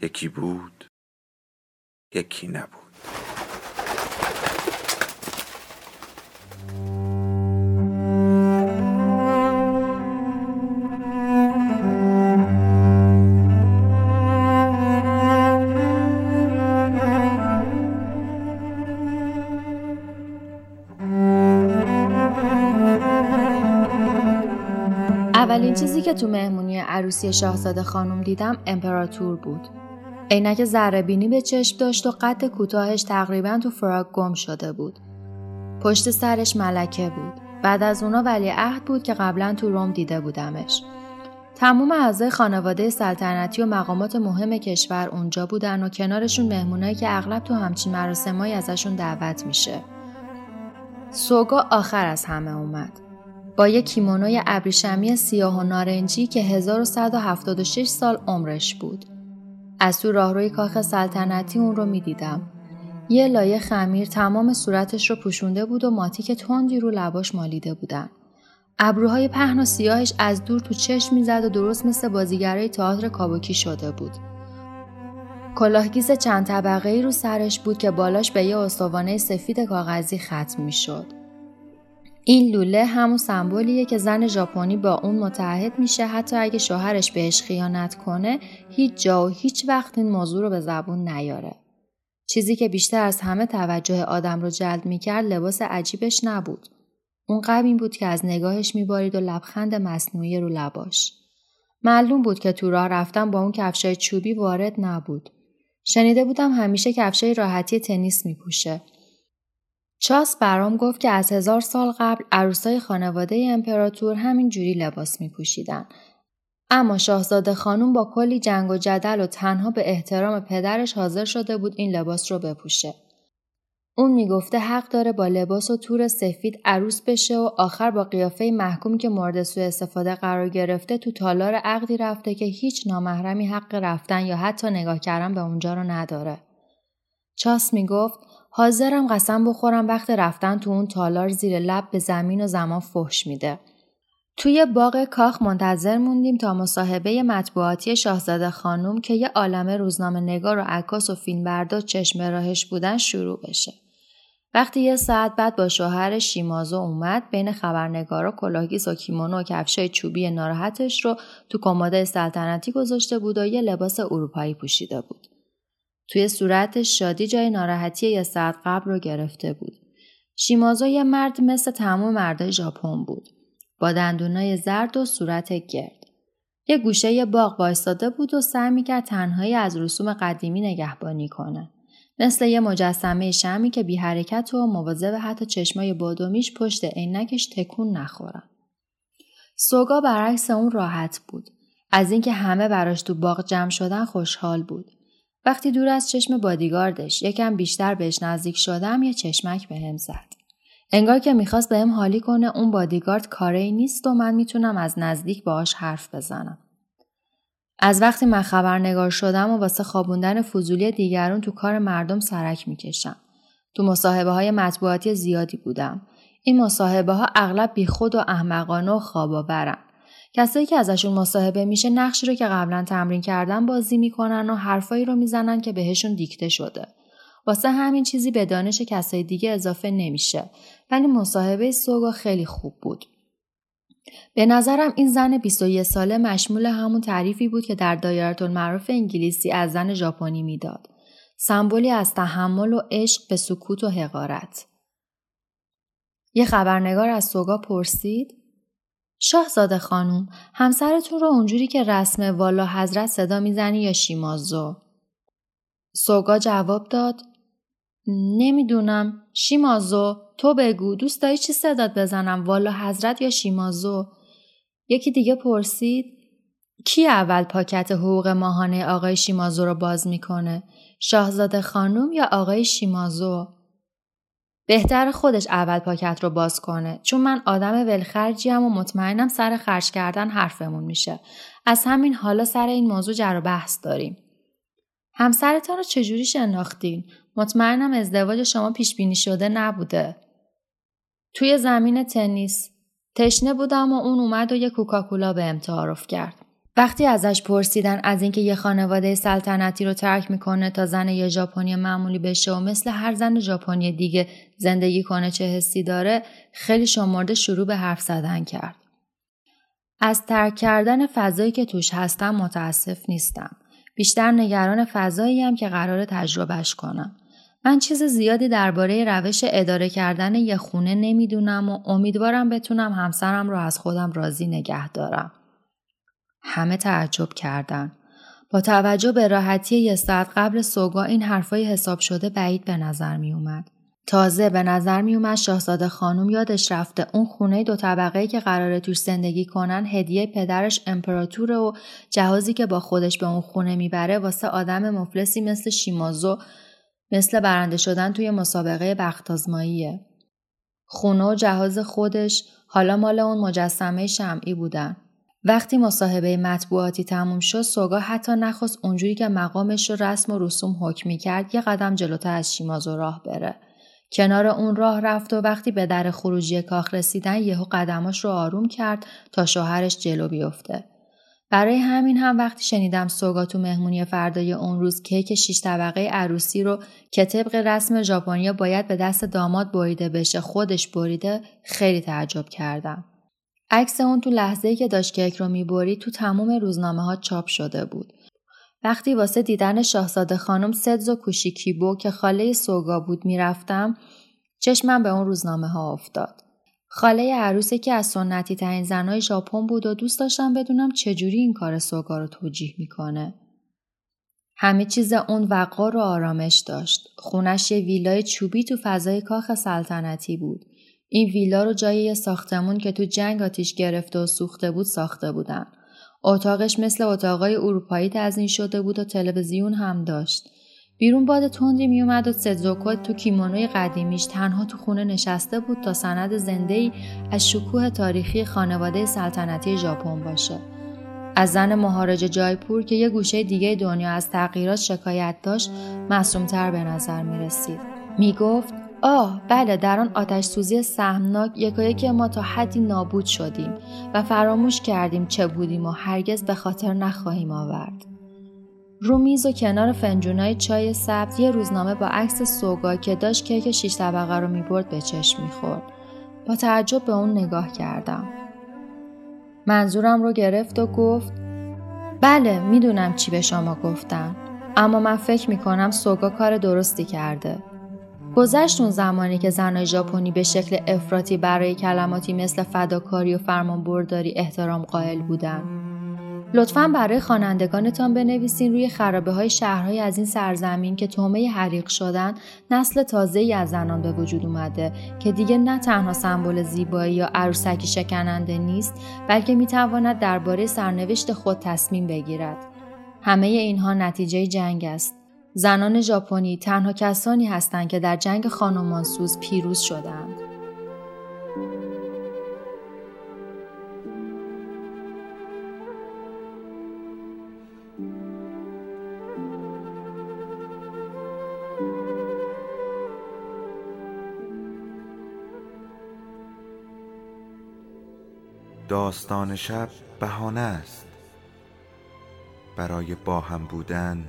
یکی بود یکی نبود اولین چیزی که تو مهمونی عروسی شاهزاده خانم دیدم امپراتور بود. عینک ذره به چشم داشت و قد کوتاهش تقریبا تو فراک گم شده بود. پشت سرش ملکه بود. بعد از اونا ولی عهد بود که قبلا تو روم دیده بودمش. تموم اعضای خانواده سلطنتی و مقامات مهم کشور اونجا بودن و کنارشون مهمونایی که اغلب تو همچین مراسمایی ازشون دعوت میشه. سوگا آخر از همه اومد. با یه کیمونوی ابریشمی سیاه و نارنجی که 1176 سال عمرش بود. از تو راهروی کاخ سلطنتی اون رو می‌دیدم. یه لایه خمیر تمام صورتش رو پوشونده بود و ماتیک تندی رو لباش مالیده بودن. ابروهای پهن و سیاهش از دور تو چشم می‌زد و درست مثل بازیگرای تئاتر کابوکی شده بود. کلاهگیس چند طبقه ای رو سرش بود که بالاش به یه استوانه سفید کاغذی ختم می‌شد. این لوله همون سمبولیه که زن ژاپنی با اون متحد میشه حتی اگه شوهرش بهش خیانت کنه هیچ جا و هیچ وقت این موضوع رو به زبون نیاره. چیزی که بیشتر از همه توجه آدم رو جلب می‌کرد لباس عجیبش نبود. اون این بود که از نگاهش میبارید و لبخند مصنوعی رو لباش. معلوم بود که تو راه رفتن با اون کفشای چوبی وارد نبود. شنیده بودم همیشه کفشای راحتی تنیس میپوشه. چاس برام گفت که از هزار سال قبل عروسای خانواده امپراتور همین جوری لباس می پوشیدن. اما شاهزاده خانم با کلی جنگ و جدل و تنها به احترام پدرش حاضر شده بود این لباس رو بپوشه. اون می‌گفته حق داره با لباس و تور سفید عروس بشه و آخر با قیافه محکوم که مورد سوء استفاده قرار گرفته تو تالار عقدی رفته که هیچ نامحرمی حق رفتن یا حتی نگاه کردن به اونجا رو نداره. چاس می‌گفت حاضرم قسم بخورم وقت رفتن تو اون تالار زیر لب به زمین و زمان فحش میده. توی باغ کاخ منتظر موندیم تا مصاحبه مطبوعاتی شاهزاده خانوم که یه عالم روزنامه نگار و عکاس و فیلمبردار چشم راهش بودن شروع بشه. وقتی یه ساعت بعد با شوهر شیمازو اومد بین خبرنگارا کلاهگیس و کیمونو و کفشای چوبی ناراحتش رو تو کمد سلطنتی گذاشته بود و یه لباس اروپایی پوشیده بود. توی صورتش شادی جای ناراحتی یه ساعت قبل رو گرفته بود. شیمازو یه مرد مثل تمام مردای ژاپن بود. با دندونای زرد و صورت گرد. یه گوشه باغ وایستاده بود و سعی می‌کرد تنهایی از رسوم قدیمی نگهبانی کنه. مثل یه مجسمه شمی که بی حرکت و مواظب حتی چشمای بادومیش پشت عینکش تکون نخورن. سوگا برعکس اون راحت بود. از اینکه همه براش تو باغ جمع شدن خوشحال بود. وقتی دور از چشم بادیگاردش یکم بیشتر بهش نزدیک شدم یه چشمک به هم زد. انگار که می‌خواست بهم حالی کنه اون بادیگارد کاری نیست و من می‌تونم از نزدیک باهاش حرف بزنم. از وقتی من خبرنگار شدم و واسه خوابوندن فضولی دیگرون تو کار مردم سرک می‌کشم. تو مصاحبه های مطبوعاتی زیادی بودم. این مصاحبه ها اغلب بیخود و احمقانه و خواباورن. کسایی که ازشون مصاحبه میشه نقشی رو که قبلا تمرین کردن بازی می‌کنن و حرفایی رو می‌زنن که بهشون دیکته شده. واسه همین چیزی به دانش کسای دیگه اضافه نمیشه ولی مصاحبه سوگا خیلی خوب بود. به نظرم این زن 21 ساله مشمول همون تعریفی بود که در دایره المعروف انگلیسی از زن ژاپنی می‌داد. سمبولی از تحمل و عشق به سکوت و حقارت. یه خبرنگار از سوگا پرسید شاهزاده خانوم همسرتون رو اونجوری که رسم والا حضرت صدا می‌زنی یا شیمازو؟ سوگا جواب داد نمی‌دونم شیمازو تو بگو دوست داری چی صدات بزنم والا حضرت یا شیمازو یکی دیگه پرسید کی اول پاکت حقوق ماهانه آقای شیمازو رو باز می‌کنه؟ شاهزاده خانم یا آقای شیمازو؟ بهتر خودش اول پاکت رو باز کنه چون من آدم ولخرجیم و مطمئنم سر خرج کردن حرفمون میشه. از همین حالا سر این موضوع جر و بحث داریم. همسرتان رو چجوری شناختین؟ مطمئنم ازدواج شما پیش بینی شده نبوده. توی زمین تنیس تشنه بودم و اون اومد و یه کوکاکولا به تعارف کرد. وقتی ازش پرسیدن از اینکه یه خانواده سلطنتی رو ترک می‌کنه تا زن یه ژاپنی معمولی بشه و مثل هر زن ژاپنی دیگه زندگی کنه چه حسی داره خیلی شمرده شروع به حرف زدن کرد. از ترک کردن فضایی که توش هستم متاسف نیستم. بیشتر نگران فضایی هم که قرار تجربهش کنم. من چیز زیادی درباره روش اداره کردن یه خونه نمی‌دونم و امیدوارم بتونم همسرم رو از خودم راضی نگه دارم. همه تعجب کردن. با توجه به راحتی یه ساعت قبل سوگا این حرفای حساب شده بعید به نظر می اومد. تازه به نظر می اومد شاهزاده خانم یادش رفته اون خونه دو طبقه که قراره توش زندگی کنن هدیه پدرش امپراتوره و جهازی که با خودش به اون خونه می‌بره واسه آدم مفلسی مثل شیمازو مثل برنده شدن توی مسابقه بختازماییه. خونه و جهاز خودش حالا مال اون مجسمه شمعی بودن. وقتی مصاحبه مطبوعاتی تموم شد سوگا حتی نخواست اونجوری که مقامش رو رسم و رسوم حکمی کرد یه قدم جلوتر از شیمازو راه بره. کنار اون راه رفت و وقتی به در خروجی کاخ رسیدن یهو قدماش رو آروم کرد تا شوهرش جلو بیفته. برای همین هم وقتی شنیدم سوگا تو مهمونی فردای اون روز کیک شیش طبقه عروسی رو که طبق رسم ژاپنیا باید به دست داماد بریده بشه خودش بریده خیلی تعجب کردم. عکس اون تو لحظه‌ای که داشت کیک رو می‌برید تو تمام روزنامه ها چاپ شده بود. وقتی واسه دیدن شاهزاده خانم سدزو کوشیکیبو که خاله سوگا بود می‌رفتم چشمم به اون روزنامه ها افتاد. خاله عروسی که از سنتی ترین زنای ژاپن بود و دوست داشتم بدونم چجوری این کار سوگا رو توجیه می‌کنه. همه چیز اون وقار و آرامش داشت. خونش یه ویلای چوبی تو فضای کاخ سلطنتی بود. این ویلا رو جای یه ساختمون که تو جنگ آتیش گرفته و سوخته بود ساخته بودن. اتاقش مثل اتاقای اروپایی تزین شده بود و تلویزیون هم داشت. بیرون باد تندی میومد و سدزوکو تو کیمونوی قدیمیش تنها تو خونه نشسته بود تا سند زنده ای از شکوه تاریخی خانواده سلطنتی ژاپن باشه. از زن مهارج جایپور که یه گوشه دیگه دنیا از تغییرات شکایت داشت معصومتر به نظر می رسید. می گفت آه بله در آن آتش سوزی سهمناک یکایک ما تا حدی نابود شدیم و فراموش کردیم چه بودیم و هرگز به خاطر نخواهیم آورد. رو میز و کنار فنجونای چای سبز یه روزنامه با عکس سوگا که داشت کیک شیش طبقه رو می‌برد به چشم می‌خورد. با تعجب به اون نگاه کردم. منظورم رو گرفت و گفت بله می‌دونم چی به شما گفتم اما من فکر می‌کنم سوگا کار درستی کرده. گذشت اون زمانی که زنای ژاپنی به شکل افراطی برای کلماتی مثل فداکاری و فرمانبرداری احترام قائل بودن. لطفا برای خوانندگانتان بنویسین روی خرابه های شهرهای از این سرزمین که تومه حریق شدن نسل تازه ای از زنان به وجود اومده که دیگه نه تنها سمبل زیبایی یا عروسکی شکننده نیست بلکه می‌تواند درباره سرنوشت خود تصمیم بگیرد. همه اینها نتیجه جنگ است. زنان ژاپنی تنها کسانی هستند که در جنگ خانمانسوز پیروز شدند. داستان شب بهانه است برای با هم بودن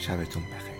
شبتون بخیر.